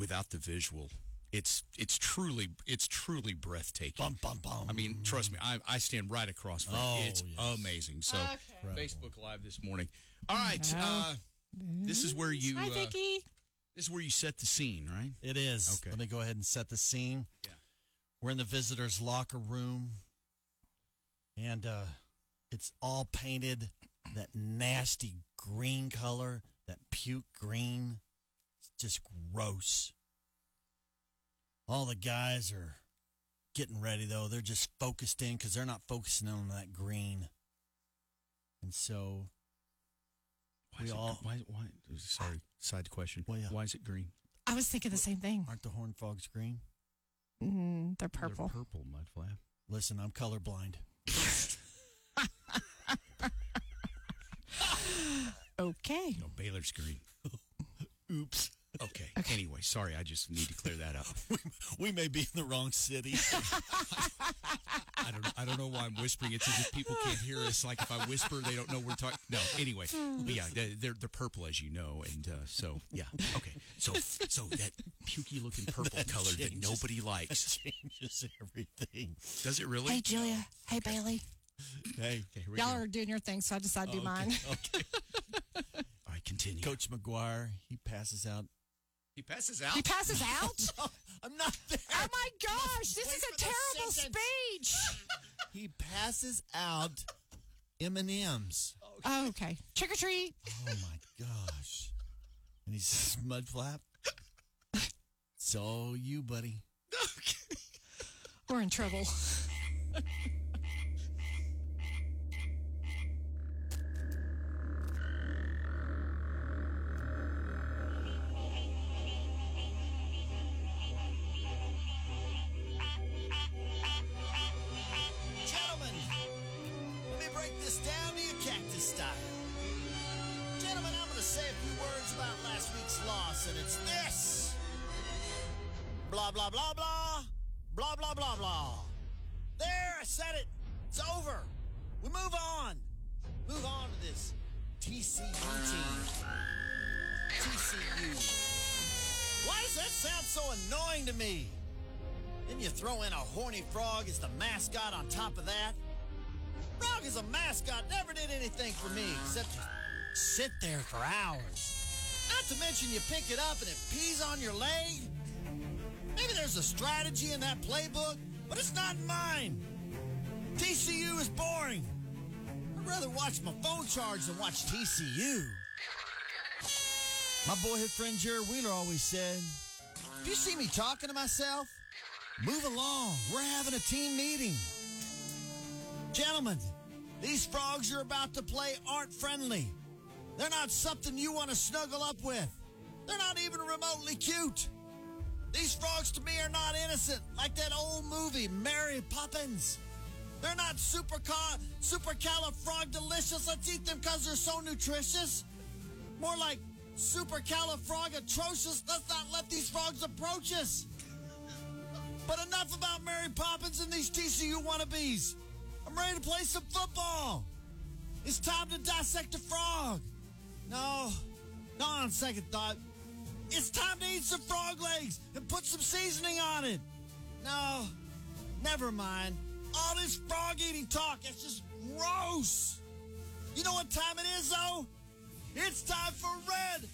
Without the visual, it's it's truly it's truly breathtaking. Bum, bum, bum. I mean, trust me, I, I stand right across from Oh, it. It's yes. amazing. So, Okay. Facebook Live this morning. All right, uh, this is where you Hi, uh, Vicky. this is where you set the scene, right? It is. Okay. Let me go ahead and set the scene. Yeah. We're in the visitors' locker room, and uh, it's all painted that nasty green color, that puke green. It's just gross. All the guys are getting ready, though. They're just focused in because they're not focusing on that green. And so Why We is it- all- why why sorry, side question. Well, yeah. Why is it green? I was thinking the same thing. aren't the horn frogs green? Mm-hmm, they're They're purple. purple mud flap. Listen, I'm colorblind. Okay. No, Baylor's green. Oops. Okay. Anyway, sorry, I just need to clear that up. We may be in the wrong city. I don't I don't know why I'm whispering. It's as if people can't hear us. Like if I whisper, they don't know we're talking. No, anyway, but yeah, they're they're, they're purple as you know, and uh, so yeah, okay. So so that pukey looking purple That color that nobody likes. changes everything. Does it really? Hey, Julia. Hey, Bailey. Hey, Okay, here we Y'all go. are doing your thing, so I decided to do okay, mine. okay. All right, continue. Coach McGuire, he passes out. He passes out. He passes out? I'm not there. oh, my gosh. This is a terrible speech. He passes out M and M's. Oh, okay. Trick or treat. Oh my gosh! And he says, "Mud flap." So you, buddy. We're in trouble. and it's this. Blah, blah, blah, blah. Blah, blah, blah, blah. There, I said it. It's over. We move on. Move on to this TCU team. TCU. Why does that sound so annoying to me? Then you throw in a horny frog as the mascot on top of that. Frog as a mascot never did anything for me except sit there for hours. Not to mention you pick it up and it pees on your leg. Maybe there's a strategy in that playbook, but it's not mine. TCU is boring. I'd rather watch my phone charge than watch TCU. My boyhood friend Jerry Wheeler always said, if you see me talking to myself, Move along. We're having a team meeting. Gentlemen, these frogs you're about to play aren't friendly. They're not something you want to snuggle up with. They're not even remotely cute. These frogs to me are not innocent, like that old movie, Mary Poppins. They're not super ca- supercalifrogdelicious. Let's eat them because they're so nutritious. More like supercalifrogatrocious. Let's not let these frogs approach us. But enough about Mary Poppins and these TCU wannabes. I'm ready to play some football. It's time to dissect a frog. No, not on second thought. It's time to eat some frog legs and put some seasoning on it. No, never mind. All this frog eating talk, it's just gross. You know what time it is, though? It's time for Red!